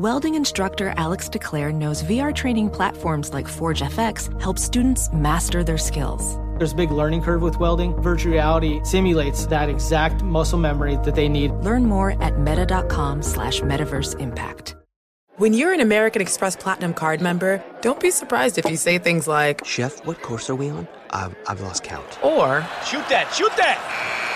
Welding instructor Alex DeClaire knows VR training platforms like Forge FX help students master their skills. There's a big learning curve with welding. Virtual reality simulates that exact muscle memory that they need. Learn more at meta.com slash metaverse impact. When you're an American Express Platinum card member, don't be surprised if you say things like, Chef, what course are we on? I've, I've lost count. or, Shoot that, shoot that!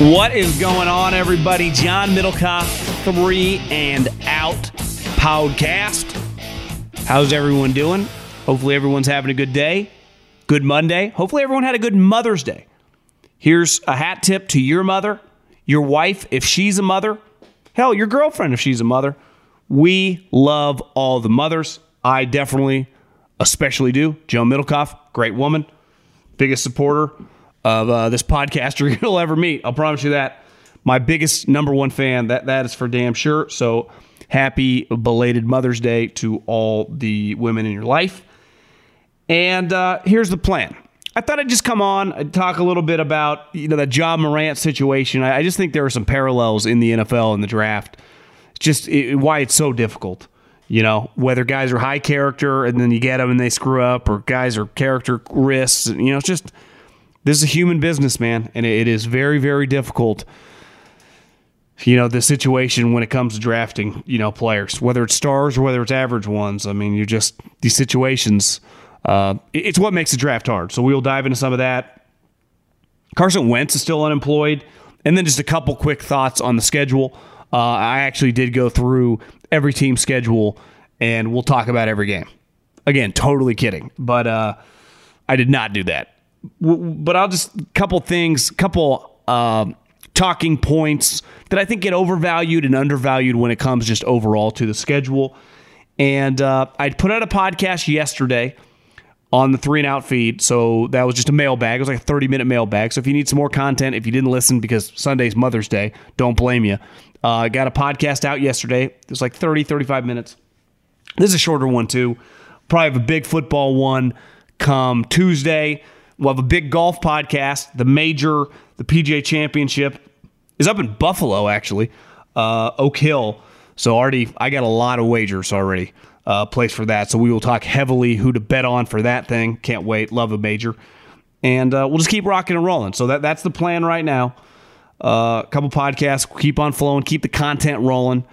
What is going on, everybody? John Middlekauff, three and out podcast. How's everyone doing? Hopefully, everyone's having a good day. Good Monday. Hopefully, everyone had a good Mother's Day. Here's a hat tip to your mother, your wife, if she's a mother, hell, your girlfriend, if she's a mother. We love all the mothers. I definitely, especially do. Joe Middlekauff, great woman, biggest supporter of uh, this podcaster you'll ever meet. I'll promise you that. My biggest number one fan. That that is for damn sure. So happy belated Mother's Day to all the women in your life. And uh, here's the plan. I thought I'd just come on and talk a little bit about you know Ja Morant situation. I, I just think there are some parallels in the NFL and the draft. Just it, why it's so difficult. You know, whether guys are high character and then you get them and they screw up, or guys are character risks. You know, it's just this is a human business, man, and it is very, very difficult. You know the situation when it comes to drafting, you know, players, whether it's stars or whether it's average ones. I mean, you're just these situations. Uh, it's what makes the draft hard. So we'll dive into some of that. Carson Wentz is still unemployed, and then just a couple quick thoughts on the schedule. Uh, I actually did go through every team schedule, and we'll talk about every game. Again, totally kidding, but uh, I did not do that but I'll just couple things, couple um, talking points that I think get overvalued and undervalued when it comes just overall to the schedule. And uh, I put out a podcast yesterday on the three and out feed, so that was just a mailbag. It was like a thirty minute mailbag. So if you need some more content, if you didn't listen because Sunday's Mother's Day, don't blame you. Uh, I got a podcast out yesterday. It was like 30, 35 minutes. This is a shorter one too. Probably have a big football one come Tuesday. We'll have a big golf podcast. The major, the PGA Championship is up in Buffalo, actually, uh, Oak Hill. So already, I got a lot of wagers already uh, placed for that. So we will talk heavily who to bet on for that thing. Can't wait. Love a major, and uh, we'll just keep rocking and rolling. So that that's the plan right now. Uh, a couple podcasts, keep on flowing, keep the content rolling.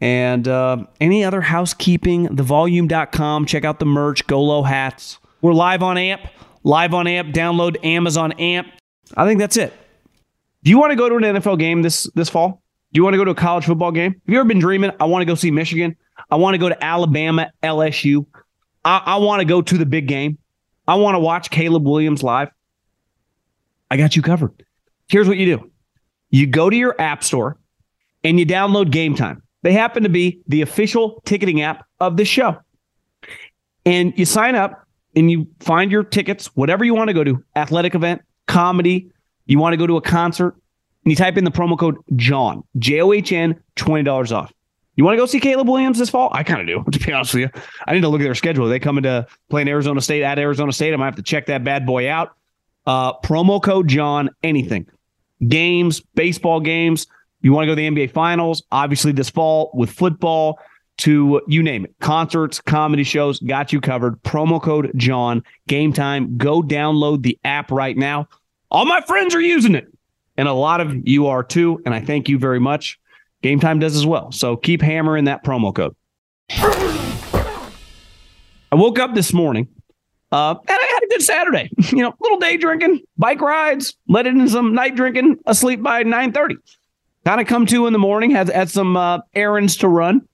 And uh, any other housekeeping, thevolume.com. Check out the merch, GoLow hats. We're live on AMP. Live on AMP. Download Amazon AMP. I think that's it. Do you want to go to an NFL game this this fall? Do you want to go to a college football game? Have you ever been dreaming? I want to go see Michigan. I want to go to Alabama, LSU. I, I want to go to the big game. I want to watch Caleb Williams live. I got you covered. Here's what you do you go to your app store and you download Gametime. They happen to be the official ticketing app of the show. And you sign up and you find your tickets, whatever you want to go to athletic event, comedy, you want to go to a concert, and you type in the promo code JOHN, J O H N, $20 off. You want to go see Caleb Williams this fall? I kind of do, to be honest with you. I need to look at their schedule. They coming to play in Arizona State at Arizona State? I might have to check that bad boy out. Uh, promo code John, anything. Games, baseball games. You want to go to the NBA Finals, obviously this fall with football to you name it. Concerts, comedy shows, got you covered. Promo code John, Gametime. Go download the app right now. All my friends are using it, and a lot of you are too. And I thank you very much. Gametime does as well. So keep hammering that promo code. I woke up this morning uh, and I had a good Saturday. You know, little day drinking, bike rides, let in some night drinking, asleep by 9.30. Kind of come to in the morning, had, had some uh, errands to run,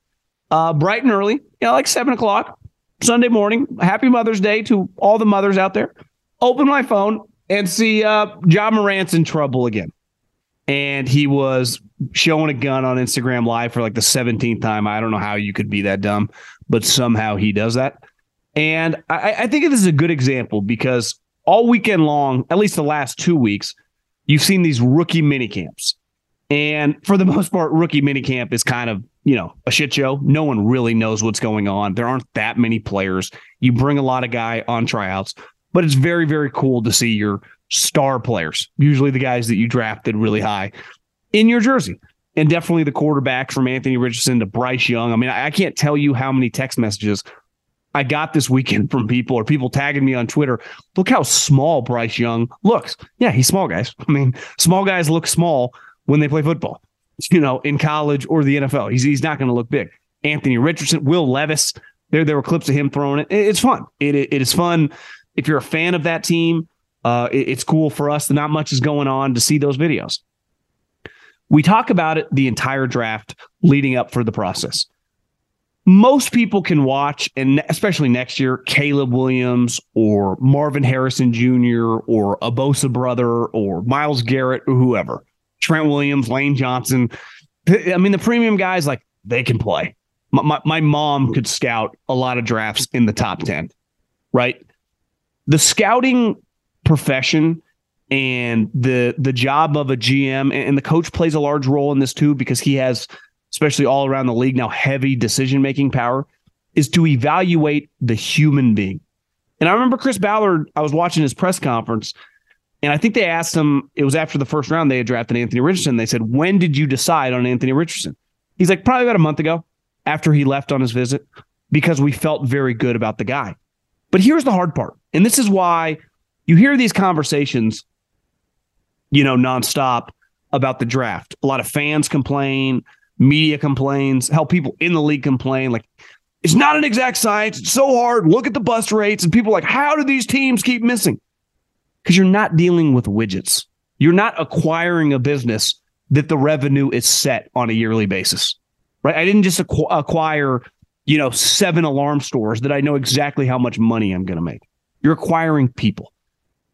uh, bright and early, you know, like 7 o'clock, Sunday morning. Happy Mother's Day to all the mothers out there. Open my phone and see uh, Ja Morant's in trouble again. and he was showing a gun on Instagram Live for like the 17th time. I don't know how you could be that dumb, but somehow he does that. And I, I think this is a good example because all weekend long, at least the last two weeks, you've seen these rookie mini camps. And for the most part, rookie minicamp is kind of, you know, a shit show. No one really knows what's going on. There aren't that many players. You bring a lot of guy on tryouts, but it's very, very cool to see your star players, usually the guys that you drafted really high, in your jersey. And definitely the quarterbacks from Anthony Richardson to Bryce Young. I mean, I can't tell you how many text messages I got this weekend from people or people tagging me on Twitter. Look how small Bryce Young looks. Yeah, he's small, guys. I mean, small guys look small when they play football, you know, in college or the NFL. He's, he's not going to look big. Anthony Richardson, Will Levis, there, there were clips of him throwing it. It's fun. It, it, it is fun. If you're a fan of that team, uh, it, it's cool for us. Not much is going on to see those videos. We talk about it the entire draft leading up for the process. Most people can watch, and especially next year, Caleb Williams or Marvin Harrison Jr. or a Bosa brother or Myles Garrett or whoever. Trent Williams, Lane Johnson. I mean, the premium guys, like, they can play. My, my, my mom could scout a lot of drafts in the top 10, right? The scouting profession and the the job of a GM and the coach plays a large role in this too because he has especially all around the league now heavy decision making power is to evaluate the human being. And I remember Chris Ballard I was watching his press conference and I think they asked him, it was after the first round they had drafted Anthony Richardson. They said, When did you decide on Anthony Richardson? He's like, Probably about a month ago after he left on his visit because we felt very good about the guy. But here's the hard part. And this is why you hear these conversations, you know, nonstop about the draft. A lot of fans complain, media complains, how people in the league complain. Like, it's not an exact science. It's so hard. Look at the bust rates. And people like, how do these teams keep missing? Because you're not dealing with widgets. You're not acquiring a business that the revenue is set on a yearly basis, right? I didn't just acqu- acquire, you know, seven alarm stores that I know exactly how much money I'm going to make. You're acquiring people,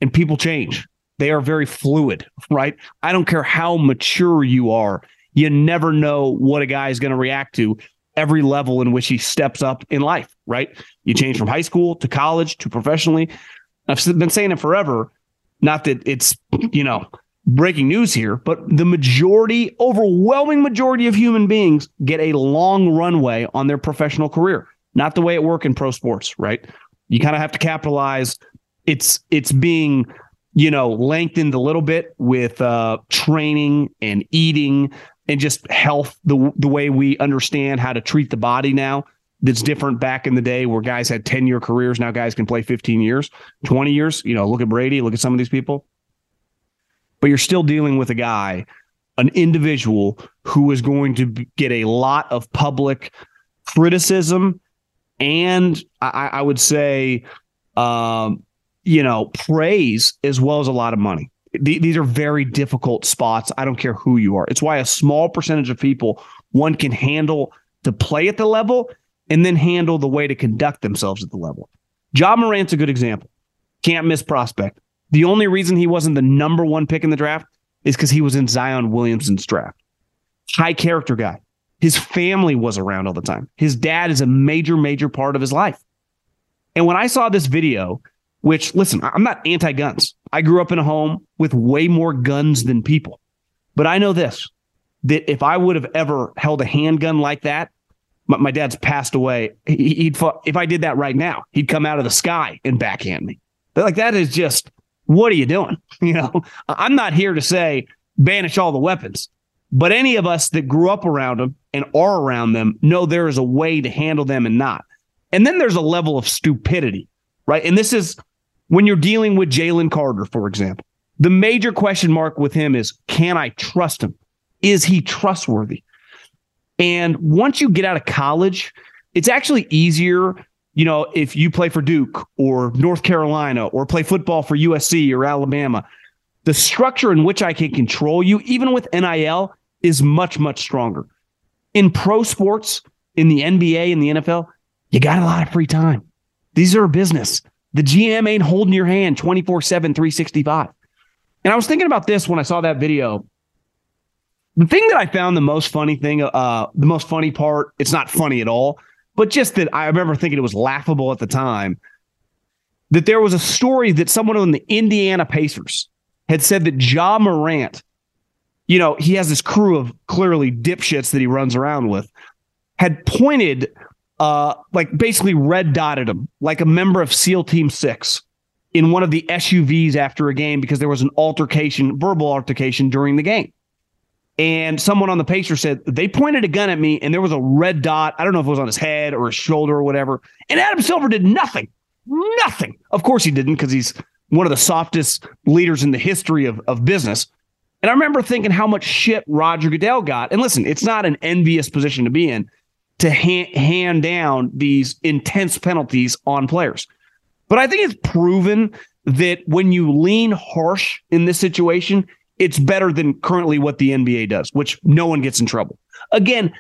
and people change. They are very fluid, right? I don't care how mature you are. You never know what a guy is going to react to every level in which he steps up in life, right? You change from high school to college to professionally. I've been saying it forever. Not that it's, you know, breaking news here, but the majority, overwhelming majority of human beings get a long runway on their professional career. Not the way it works in pro sports, right? You kind of have to capitalize. It's it's being, you know, lengthened a little bit with uh, training and eating and just health, the the way we understand how to treat the body now that's different back in the day where guys had 10 year careers. Now guys can play 15 years, 20 years. You know, look at Brady, look at some of these people. But you're still dealing with a guy, an individual who is going to get a lot of public criticism and I, I would say, um, you know, praise as well as a lot of money. these are very difficult spots. I don't care who you are. It's why a small percentage of people one can handle to play at the level and then handle the way to conduct themselves at the level. Ja Morant's a good example. Can't miss prospect. The only reason he wasn't the number one pick in the draft is because he was in Zion Williamson's draft. High character guy. His family was around all the time. His dad is a major, major part of his life. And when I saw this video, which listen, I'm not anti guns. I grew up in a home with way more guns than people. But I know this that if I would have ever held a handgun like that, my, my dad's passed away. He, would if I did that right now, he'd come out of the sky and backhand me. Like that is just what are you doing? You know, I'm not here to say banish all the weapons, but any of us that grew up around them and are around them know there is a way to handle them and not. And then there's a level of stupidity, right? And this is when you're dealing with Jalen Carter, for example. The major question mark with him is can I trust him? Is he trustworthy? And once you get out of college, it's actually easier, you know, if you play for Duke or North Carolina or play football for USC or Alabama. The structure in which I can control you, even with NIL, is much, much stronger. In pro sports, in the NBA in the NFL, you got a lot of free time. These are a business. The GM ain't holding your hand 24 7, 365. And I was thinking about this when I saw that video The thing that I found the most funny thing, uh, the most funny part, it's not funny at all, but just that I remember thinking it was laughable at the time. That there was a story that someone on the Indiana Pacers had said that Ja Morant, you know, he has this crew of clearly dipshits that he runs around with, had pointed, uh, like basically red dotted him like a member of SEAL Team Six in one of the SUVs after a game because there was an altercation, verbal altercation during the game. And someone on the Pacer said they pointed a gun at me and there was a red dot. I don't know if it was on his head or his shoulder or whatever. And Adam Silver did nothing. Nothing. Of course he didn't because he's one of the softest leaders in the history of, of business. And I remember thinking how much shit Roger Goodell got. And listen, it's not an envious position to be in to ha- hand down these intense penalties on players. But I think it's proven that when you lean harsh in this situation, it's better than currently what the NBA does, which no one gets in trouble. Again,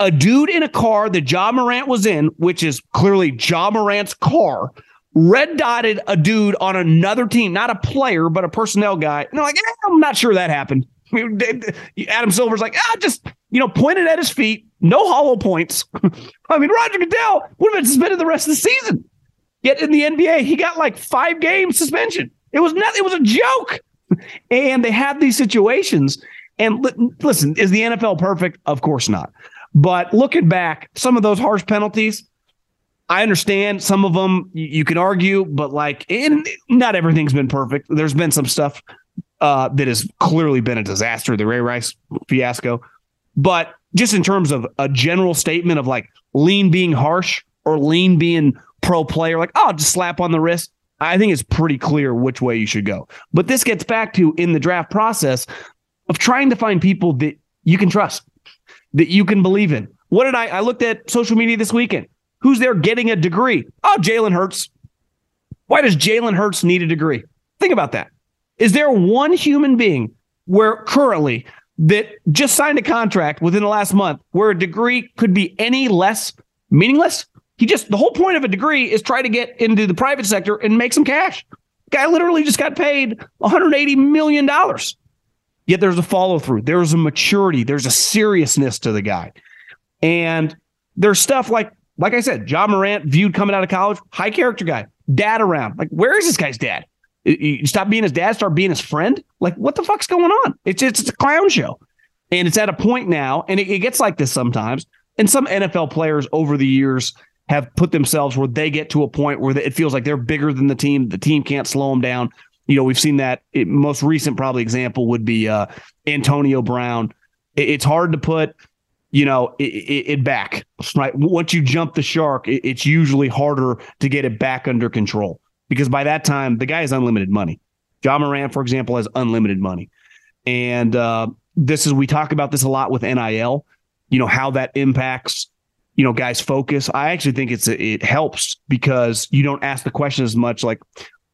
a dude in a car that Ja Morant was in, which is clearly Ja Morant's car, red dotted a dude on another team, not a player, but a personnel guy. And they're like, eh, I'm not sure that happened. Adam Silver's like, ah, just, you know, pointed at his feet, no hollow points. I mean, Roger Goodell would have been suspended the rest of the season. Yet in the NBA, he got like five game suspension. It was nothing. It was a joke. And they have these situations. And li- listen, is the NFL perfect? Of course not. But looking back, some of those harsh penalties, I understand some of them you, can argue, but like, and not everything's been perfect. There's been some stuff uh, that has clearly been a disaster, the Ray Rice fiasco. But just in terms of a general statement of like lean being harsh or lean being pro player, like, oh, just slap on the wrist. I think it's pretty clear which way you should go. But this gets back to in the draft process of trying to find people that you can trust, that you can believe in. What did I? I looked at social media this weekend. Who's there getting a degree? Oh, Jalen Hurts. Why does Jalen Hurts need a degree? Think about that. Is there one human being where currently that just signed a contract within the last month where a degree could be any less meaningless? He just the whole point of a degree is try to get into the private sector and make some cash. Guy literally just got paid 180 million dollars. Yet there's a follow through. There's a maturity. There's a seriousness to the guy, and there's stuff like like I said, Ja Morant viewed coming out of college, high character guy, dad around. Like, where is this guy's dad? You stop being his dad, start being his friend. Like, what the fuck's going on? It's it's, it's a clown show, and it's at a point now, and it, it gets like this sometimes. And some NFL players over the years have put themselves where they get to a point where it feels like they're bigger than the team. The team can't slow them down. You know, we've seen that. It, most recent probably example would be uh, Antonio Brown. It, it's hard to put, you know, it, it, back right. Once you jump the shark, it's usually harder to get it back under control because by that time the guy has unlimited money. Ja Morant, for example, has unlimited money, and uh, this is we talk about this a lot with NIL. You know how that impacts you know guys focus. I actually think it's it helps because you don't ask the question as much like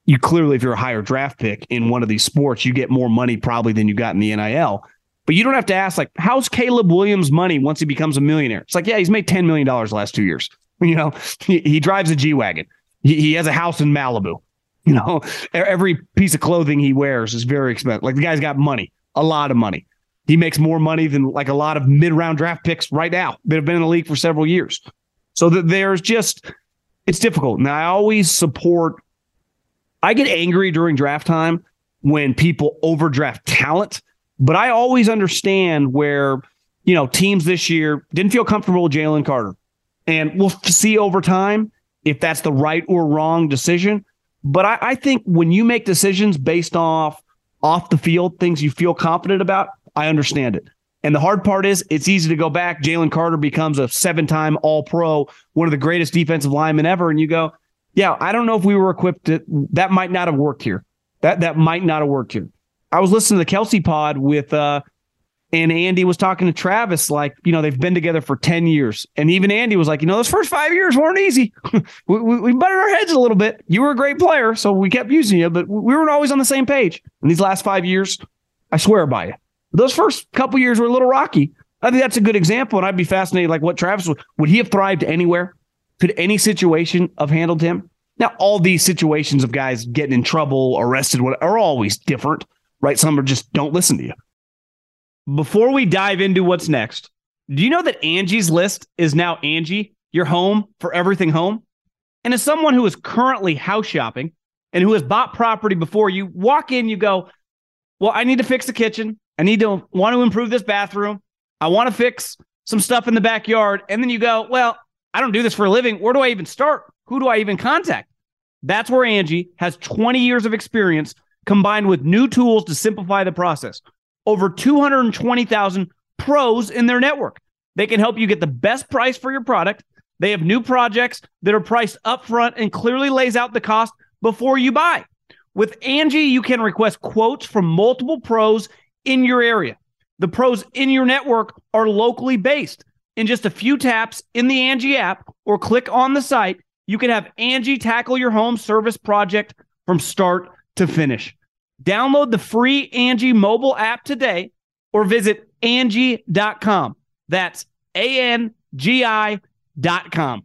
you clearly if you're a higher draft pick in one of these sports you get more money probably than you got in the nil but you don't have to ask like how's caleb williams money once he becomes a millionaire? It's like yeah he's made $10 million the last two years. You know he, he drives a g-wagon. He, he has a house in malibu. You know every piece of clothing he wears is very expensive. Like the guy's got money a lot of money he makes more money than like a lot of mid round draft picks right now that have been in the league for several years. So that there's just, it's difficult. Now, I always support, I get angry during draft time when people overdraft talent, but I always understand where, you know, teams this year didn't feel comfortable with Jalen Carter. And we'll see over time if that's the right or wrong decision. But I, I think when you make decisions based off off the field, things you feel confident about, I understand it. And the hard part is it's easy to go back. Jalen Carter becomes a seven time all pro, one of the greatest defensive linemen ever. And you go, yeah, I don't know if we were equipped to, that might not have worked here. That that might not have worked here. I was listening to the Kelce pod with uh and Andy was talking to Travis, like, you know, they've been together for 10 years. And even Andy was like, you know, those first five years weren't easy. we, we, we butted our heads a little bit. You were a great player, so we kept using you, but we weren't always on the same page. And these last five years, I swear by you. Those first couple years were a little rocky. I think that's a good example, and I'd be fascinated. Like what Travis would, would he have thrived anywhere? Could any situation have handled him? Now, all these situations of guys getting in trouble, arrested, what are always different, right? Some are just don't listen to you. before we dive into what's next, do you know that Angie's list is now Angie, your home for everything home? And as someone who is currently house shopping and who has bought property before, you walk in, you go, Well, I need to fix the kitchen. I need to want to improve this bathroom. I want to fix some stuff in the backyard. And then you go, Well, I don't do this for a living. Where do I even start? Who do I even contact? That's where Angie has 20 years of experience combined with new tools to simplify the process. Over 220,000 pros in their network. They can help you get the best price for your product. They have new projects that are priced upfront and clearly lays out the cost before you buy. With Angie, you can request quotes from multiple pros in your area. The pros in your network are locally based. In just a few taps in the Angie app or click on the site, you can have Angie tackle your home service project from start to finish. Download the free Angie mobile app today or visit Angie.com. That's A N G I.com.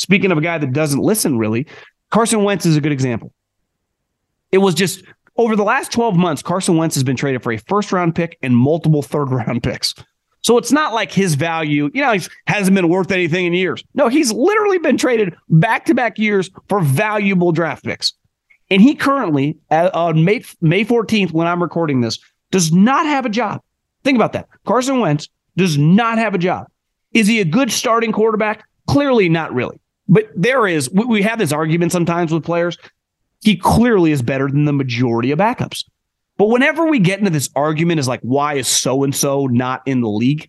Speaking of a guy that doesn't listen really, Carson Wentz is a good example. It was just over the last 12 months, Carson Wentz has been traded for a first round pick and multiple third round picks. So it's not like his value, you know, he hasn't been worth anything in years. No, he's literally been traded back to back years for valuable draft picks. And he currently, on May, May 14th, when I'm recording this, does not have a job. Think about that. Carson Wentz does not have a job. Is he a good starting quarterback? Clearly, not really. But there is, we have this argument sometimes with players. He clearly is better than the majority of backups. But whenever we get into this argument, is like, why is so and so not in the league?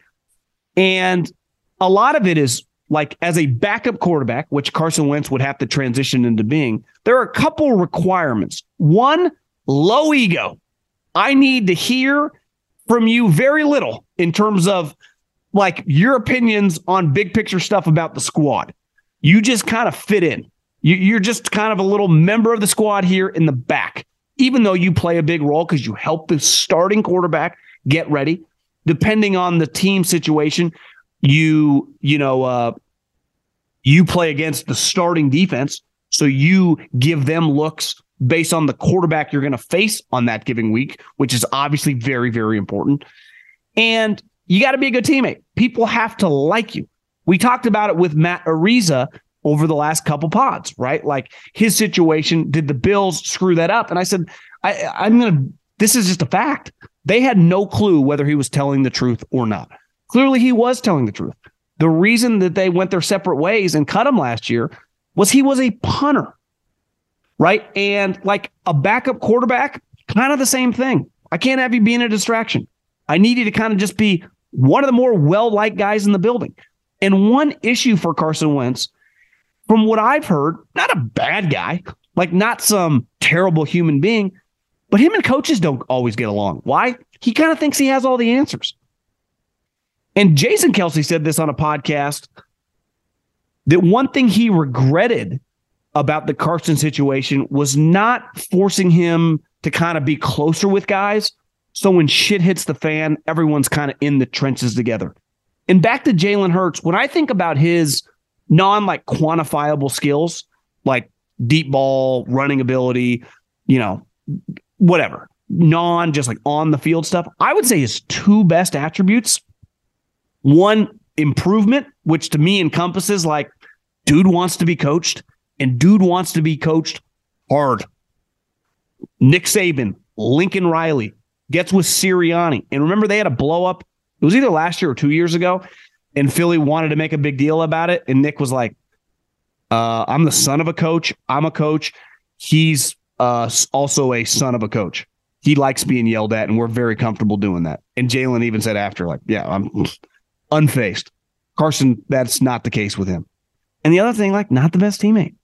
And a lot of it is like, as a backup quarterback, which Carson Wentz would have to transition into being, there are a couple requirements. One, low ego. I need to hear from you very little in terms of like your opinions on big picture stuff about the squad. You just kind of fit in. You, are just kind of a little member of the squad here in the back, even though you play a big role because you help the starting quarterback get ready. Depending on the team situation, you you know uh, you play against the starting defense, so you give them looks based on the quarterback you're going to face on that giving week, which is obviously very very important. And you got to be a good teammate. People have to like you. We talked about it with Matt Araiza over the last couple pods, right? Like his situation, did the Bills screw that up? And I said, I, I'm going to, this is just a fact. They had no clue whether he was telling the truth or not. Clearly, he was telling the truth. The reason that they went their separate ways and cut him last year was he was a punter, right? And like a backup quarterback, kind of the same thing. I can't have you being a distraction. I need you to kind of just be one of the more well liked guys in the building. And one issue for Carson Wentz, from what I've heard, not a bad guy, like not some terrible human being, but him and coaches don't always get along. Why? He kind of thinks he has all the answers. And Jason Kelce said this on a podcast that one thing he regretted about the Carson situation was not forcing him to kind of be closer with guys. So when shit hits the fan, everyone's kind of in the trenches together. And back to Jalen Hurts, when I think about his non like quantifiable skills, like deep ball, running ability, you know, whatever, non just like on the field stuff, I would say his two best attributes one, improvement, which to me encompasses like dude wants to be coached and dude wants to be coached hard. Nick Saban, Lincoln Riley gets with Sirianni. And remember, they had a blow up. It was either last year or two years ago. And Philly wanted to make a big deal about it. And Nick was like, uh, I'm the son of a coach. I'm a coach. He's uh, also a son of a coach. He likes being yelled at, and we're very comfortable doing that. And Jalen even said after, like, yeah, I'm unfaced. Carson, that's not the case with him. And the other thing, like, not the best teammate.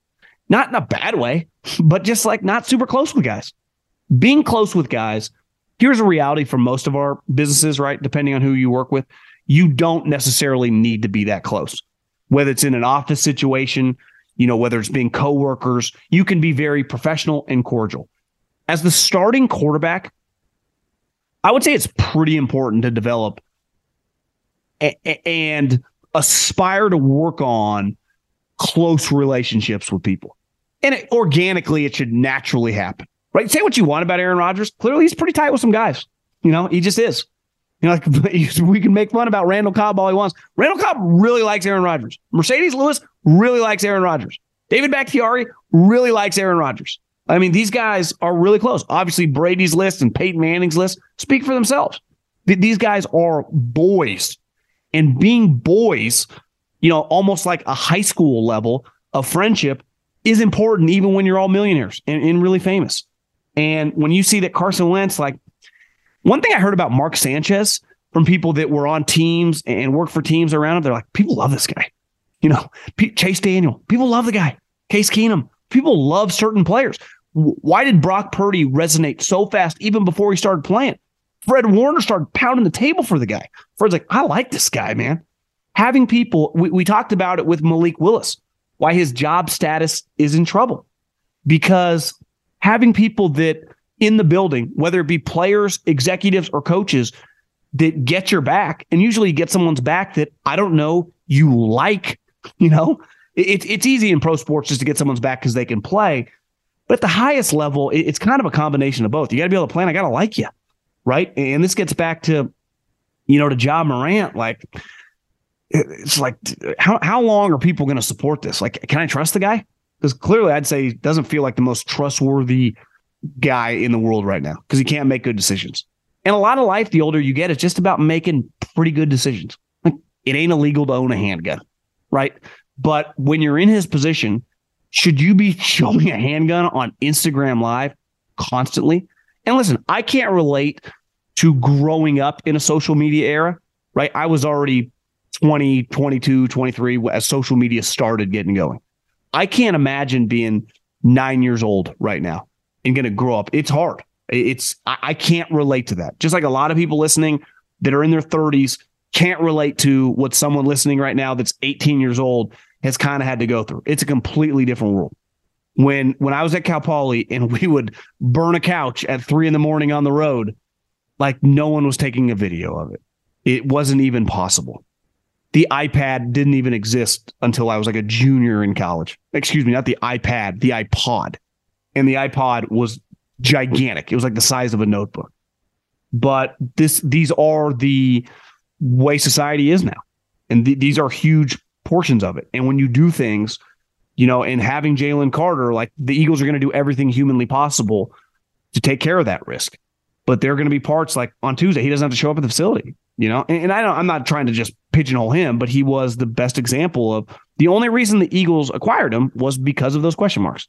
Not in a bad way, but just like not super close with guys. Being close with guys, here's a reality for most of our businesses, right? Depending on who you work with, you don't necessarily need to be that close. Whether it's in an office situation, you know, whether it's being coworkers, you can be very professional and cordial. As the starting quarterback, I would say it's pretty important to develop and aspire to work on close relationships with people. And it, organically, it should naturally happen, right? Say what you want about Aaron Rodgers. Clearly, he's pretty tight with some guys. You know, he just is. You know, like we can make fun about Randall Cobb all he wants. Randall Cobb really likes Aaron Rodgers. Marcedes Lewis really likes Aaron Rodgers. David Bakhtiari really likes Aaron Rodgers. I mean, these guys are really close. Obviously, Brady's list and Peyton Manning's list speak for themselves. These guys are boys and being boys, you know, almost like a high school level of friendship is important, even when you're all millionaires and, and really famous. And when you see that Carson Wentz, like one thing I heard about Mark Sanchez from people that were on teams and work for teams around him, they're like, people love this guy. You know, Chase Daniel, people love the guy. Case Keenum, people love certain players. Why did Brock Purdy resonate so fast even before he started playing? Fred Warner started pounding the table for the guy. Fred's like, I like this guy, man. Having people, we, we talked about it with Malik Willis, why his job status is in trouble. Because having people that in the building, whether it be players, executives, or coaches, that get your back, and usually you get someone's back that I don't know you like, you know, it, it's easy in pro sports just to get someone's back because they can play. But at the highest level, it's kind of a combination of both. You got to be able to play, and I got to like you right? And this gets back to, you know, to Ja Morant. Like, it's like, how how long are people going to support this? Like, can I trust the guy? Because clearly, I'd say he doesn't feel like the most trustworthy guy in the world right now because he can't make good decisions. And a lot of life, the older you get, it's just about making pretty good decisions. Like, it ain't illegal to own a handgun, right? But when you're in his position, should you be showing a handgun on Instagram Live constantly? And listen, I can't relate to growing up in a social media era, right? I was already 20, 22, 23 as social media started getting going. I can't imagine being nine years old right now and going to grow up. It's hard. It's, I, I can't relate to that. Just like a lot of people listening that are in their 30s can't relate to what someone listening right now that's 18 years old has kind of had to go through. It's a completely different world. When when I was at Cal Poly and we would burn a couch at three in the morning on the road like no one was taking a video of it. It wasn't even possible. The iPad didn't even exist until I was like a junior in college. Excuse me, not the iPad, the iPod. And the iPod was gigantic. It was like the size of a notebook. But this these are the way society is now. And th- these are huge portions of it. And when you do things, you know, and having Jalen Carter, like the Eagles are going to do everything humanly possible to take care of that risk but there are going to be parts like on Tuesday, he doesn't have to show up at the facility. You know, and, and I don't, I'm not trying to just pigeonhole him, but he was the best example of the only reason the Eagles acquired him was because of those question marks.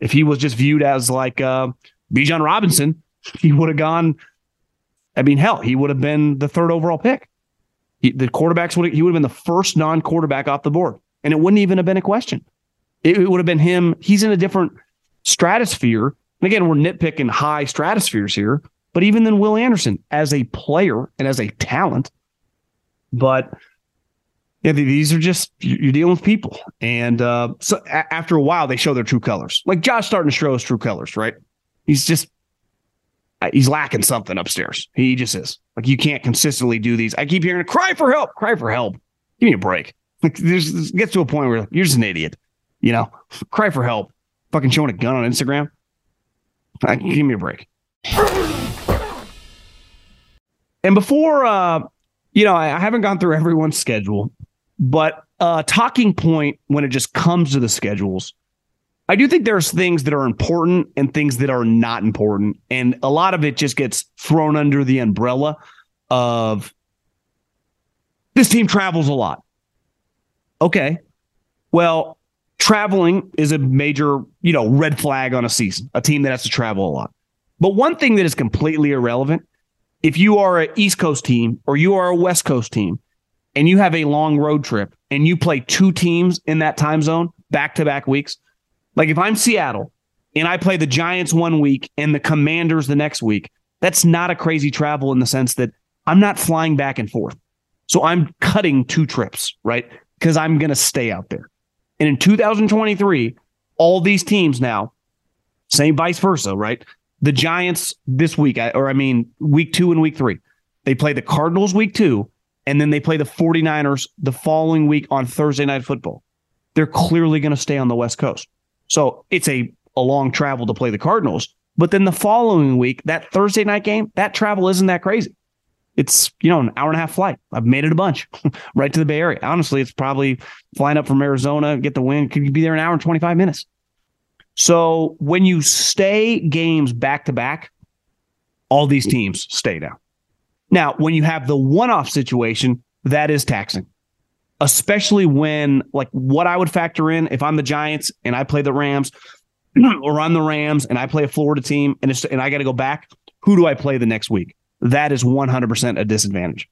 If he was just viewed as like uh, Bijan Robinson, he would have gone. I mean, hell, he would have been the third overall pick. He, the quarterbacks would he would have been the first non-quarterback off the board, and it wouldn't even have been a question. It, it would have been him. He's in a different stratosphere. And again, we're nitpicking high stratospheres here, but even than Will Anderson as a player and as a talent. But yeah, these are just you're dealing with people, and uh, so a- after a while, they show their true colors. Like Josh starting to show his true colors, right? He's just he's lacking something upstairs. He just is. Like you can't consistently do these. I keep hearing cry for help, cry for help. Give me a break. Like there's this gets to a point where you're just an idiot. You know, cry for help. Fucking showing a gun on Instagram. Like, give me a break. And before, uh, you know, I, I haven't gone through everyone's schedule, but uh, talking point when it just comes to the schedules, I do think there's things that are important and things that are not important. And a lot of it just gets thrown under the umbrella of this team travels a lot. Okay. Well, traveling is a major, you know, red flag on a season, a team that has to travel a lot. But one thing that is completely irrelevant, if you are an East Coast team or you are a West Coast team and you have a long road trip and you play two teams in that time zone back to back weeks, like if I'm Seattle and I play the Giants one week and the Commanders the next week, that's not a crazy travel in the sense that I'm not flying back and forth. So I'm cutting two trips, right? Because I'm going to stay out there. And in 2023, all these teams now, same vice versa, right? The Giants this week, or I mean, week two and week three, they play the Cardinals week two, and then they play the 49ers the following week on Thursday night football. They're clearly going to stay on the West Coast. So it's a, a long travel to play the Cardinals. But then the following week, that Thursday night game, that travel isn't that crazy. It's, you know, an hour and a half flight. I've made it a bunch right to the Bay Area. Honestly, it's probably flying up from Arizona, get the wind. Could you be there an hour and 25 minutes? So when you stay games back to back, all these teams stay down. Now, when you have the one off situation, that is taxing, especially when, like, what I would factor in if I'm the Giants and I play the Rams, or I'm the Rams and I play a Florida team and, it's, and I got to go back, who do I play the next week? That is 100% a disadvantage.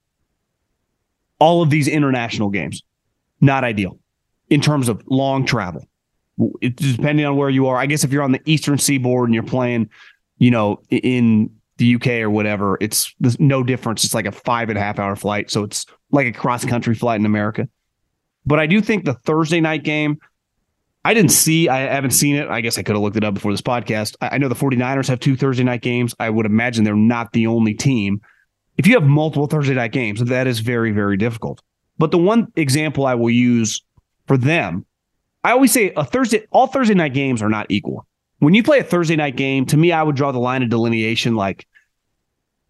All of these international games, not ideal in terms of long travel. It, hmm. depending on where you are, I guess if you're on the eastern seaboard and you're playing, you know, in the UK or whatever, it's there's no difference. It's like a five and a half hour flight. So it's like a cross country flight in America. But I do think the Thursday night game, I didn't see, I haven't seen it. I guess I could have looked it up before this podcast. I, I know the 49ers have two Thursday night games. I would imagine they're not the only team. If you have multiple Thursday night games, that is very, very difficult. But the one example I will use for them, I always say a Thursday, all Thursday night games are not equal. When you play a Thursday night game, to me, I would draw the line of delineation like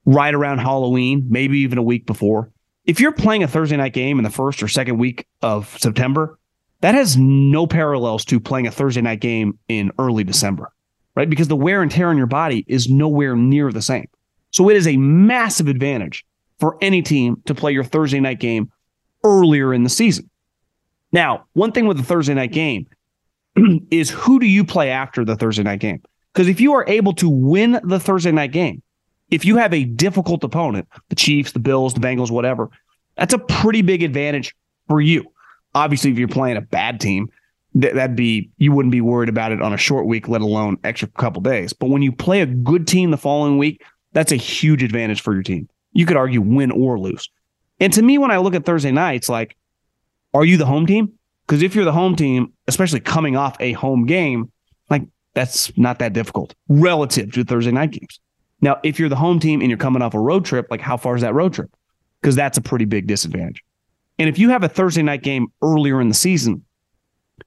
right around Halloween, maybe even a week before. If you're playing a Thursday night game in the first or second week of September, that has no parallels to playing a Thursday night game in early December, right? Because the wear and tear on your body is nowhere near the same. So it is a massive advantage for any team to play your Thursday night game earlier in the season. Now, one thing with the Thursday night game is who do you play after the Thursday night game? Because if you are able to win the Thursday night game, if you have a difficult opponent, the Chiefs, the Bills, the Bengals, whatever, that's a pretty big advantage for you. Obviously, if you're playing a bad team, th- that'd be you wouldn't be worried about it on a short week, let alone extra couple days. But when you play a good team the following week, that's a huge advantage for your team. You could argue win or lose. And to me, when I look at Thursday nights, like, are you the home team? Because if you're the home team, especially coming off a home game, like that's not that difficult relative to Thursday night games. Now, if you're the home team and you're coming off a road trip, like how far is that road trip? Because that's a pretty big disadvantage. And if you have a Thursday night game earlier in the season,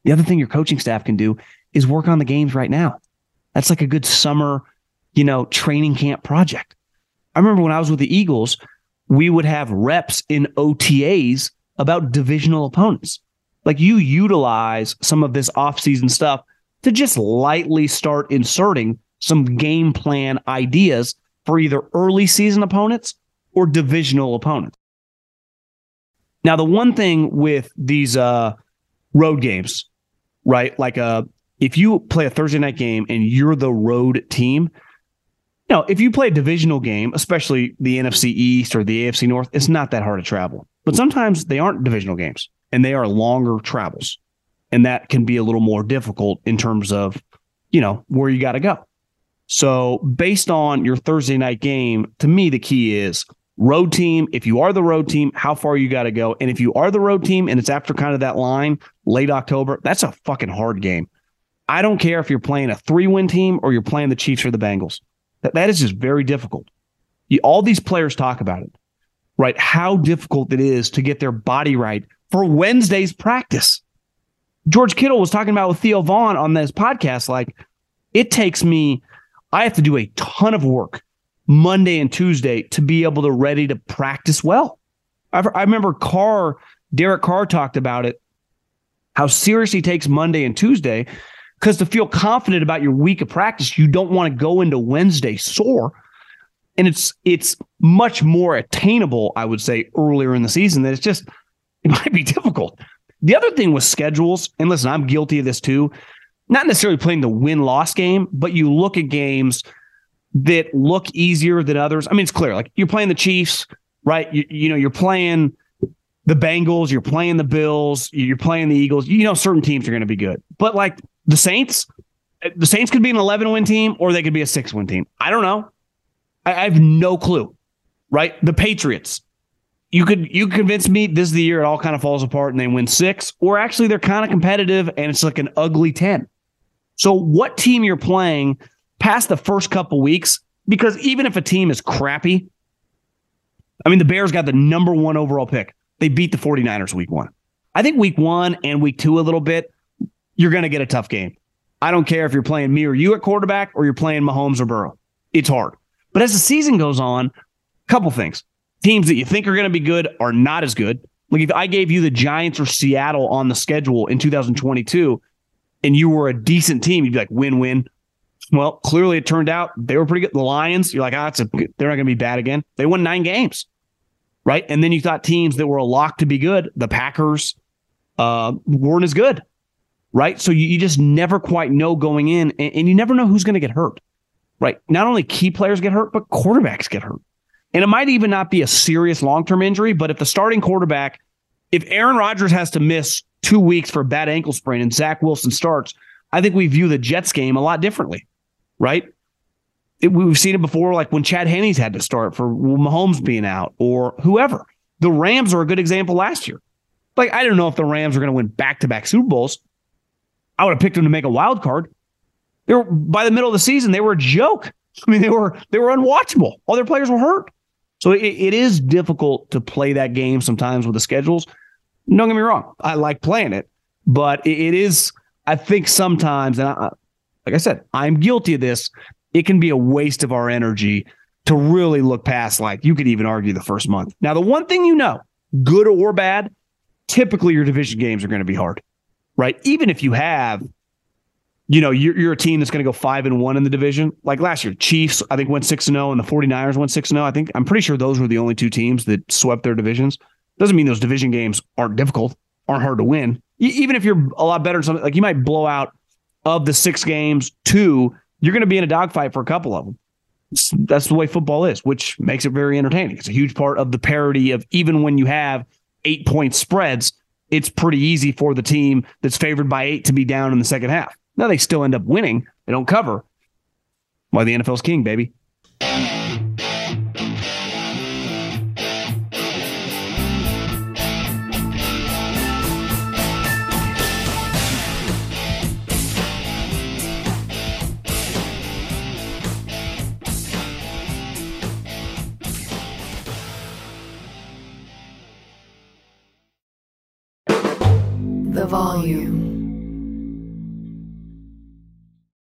the other thing your coaching staff can do is work on the games right now. That's like a good summer, you know, training camp project. I remember when I was with the Eagles, we would have reps in OTAs about divisional opponents. Like you utilize some of this offseason stuff to just lightly start inserting some game plan ideas for either early season opponents or divisional opponents. Now, the one thing with these uh, road games, right? Like uh, if you play a Thursday night game and you're the road team, you know, if you play a divisional game, especially the NFC East or the AFC North, it's not that hard to travel. But sometimes they aren't divisional games and they are longer travels. And that can be a little more difficult in terms of, you know, where you got to go. So, based on your Thursday night game, to me, the key is road team. If you are the road team, how far you got to go. And if you are the road team and it's after kind of that line, late October, that's a fucking hard game. I don't care if you're playing a three win team or you're playing the Chiefs or the Bengals. That, that is just very difficult. You, all these players talk about it, right? How difficult it is to get their body right for Wednesday's practice. George Kittle was talking about with Theo Von on this podcast. Like, it takes me, I have to do a ton of work Monday and Tuesday to be able to ready to practice well. I, I remember Carr, Derek Carr talked about it, how serious he takes Monday and Tuesday because to feel confident about your week of practice, you don't want to go into Wednesday sore. And it's it's much more attainable, I would say, earlier in the season. That it's just it might be difficult. The other thing with schedules, and listen, I'm guilty of this too. Not necessarily playing the win loss game, but you look at games that look easier than others. I mean, it's clear. Like you're playing the Chiefs, right? You, you know, you're playing the Bengals, you're playing the Bills, you're playing the Eagles. You know, certain teams are going to be good, but like the Saints, the Saints could be an 11 win team or they could be a six win team. I don't know. I, I have no clue. Right? The Patriots. You could you convince me this is the year it all kind of falls apart and they win six, or actually they're kind of competitive and it's like an ugly 10. So what team you're playing past the first couple weeks, because even if a team is crappy, I mean, the Bears got the number one overall pick. They beat the 49ers week one. I think week one and week two a little bit, you're to get a tough game. I don't care if you're playing me or you at quarterback or you're playing Mahomes or Burrow. It's hard. But as the season goes on, a couple things. Teams that you think are going to be good are not as good. Like if I gave you the Giants or Seattle on the schedule in 2022 and you were a decent team, you'd be like win win. Well, clearly it turned out they were pretty good. The Lions, you're like, ah, it's a, they're not going to be bad again. They won nine games, right? And then you thought teams that were a lock to be good, the Packers, uh, weren't as good right? So you, you just never quite know going in, and, and you never know who's going to get hurt, right? Not only key players get hurt, but quarterbacks get hurt. And it might even not be a serious long term injury, but if the starting quarterback, if Aaron Rodgers has to miss two weeks for a bad ankle sprain and Zach Wilson starts, I think we view the Jets game a lot differently, right? It, we've seen it before, like when Chad Henne's had to start for Mahomes being out or whoever. The Rams are a good example last year. Like, I don't know if the Rams are going to win back to back Super Bowls, I would have picked them to make a wild card. They were by the middle of the season, they were a joke. I mean, they were they were unwatchable. All their players were hurt. So it, it is difficult to play that game sometimes with the schedules. Don't get me wrong. I like playing it, but it, it is, I think sometimes, and I, like I said, I'm guilty of this. It can be a waste of our energy to really look past, like you could even argue the first month. Now, the one thing you know, good or bad, typically your division games are going to be hard right? Even if you have, you know, you're, you're a team that's going to go five and one in the division. Like last year, Chiefs, I think went six and zero, and the 49ers went six and zero. I think I'm pretty sure those were the only two teams that swept their divisions. Doesn't mean those division games aren't difficult, aren't hard to win. even if you're a lot better, something like you might blow out of the six games, two, you're going to be in a dogfight for a couple of them. That's the way football is, which makes it very entertaining. It's a huge part of the parity of even when you have eight point spreads, it's pretty easy for the team that's favored by eight to be down in the second half. Now they still end up winning. They don't cover. Why the NFL's king, baby. The volume.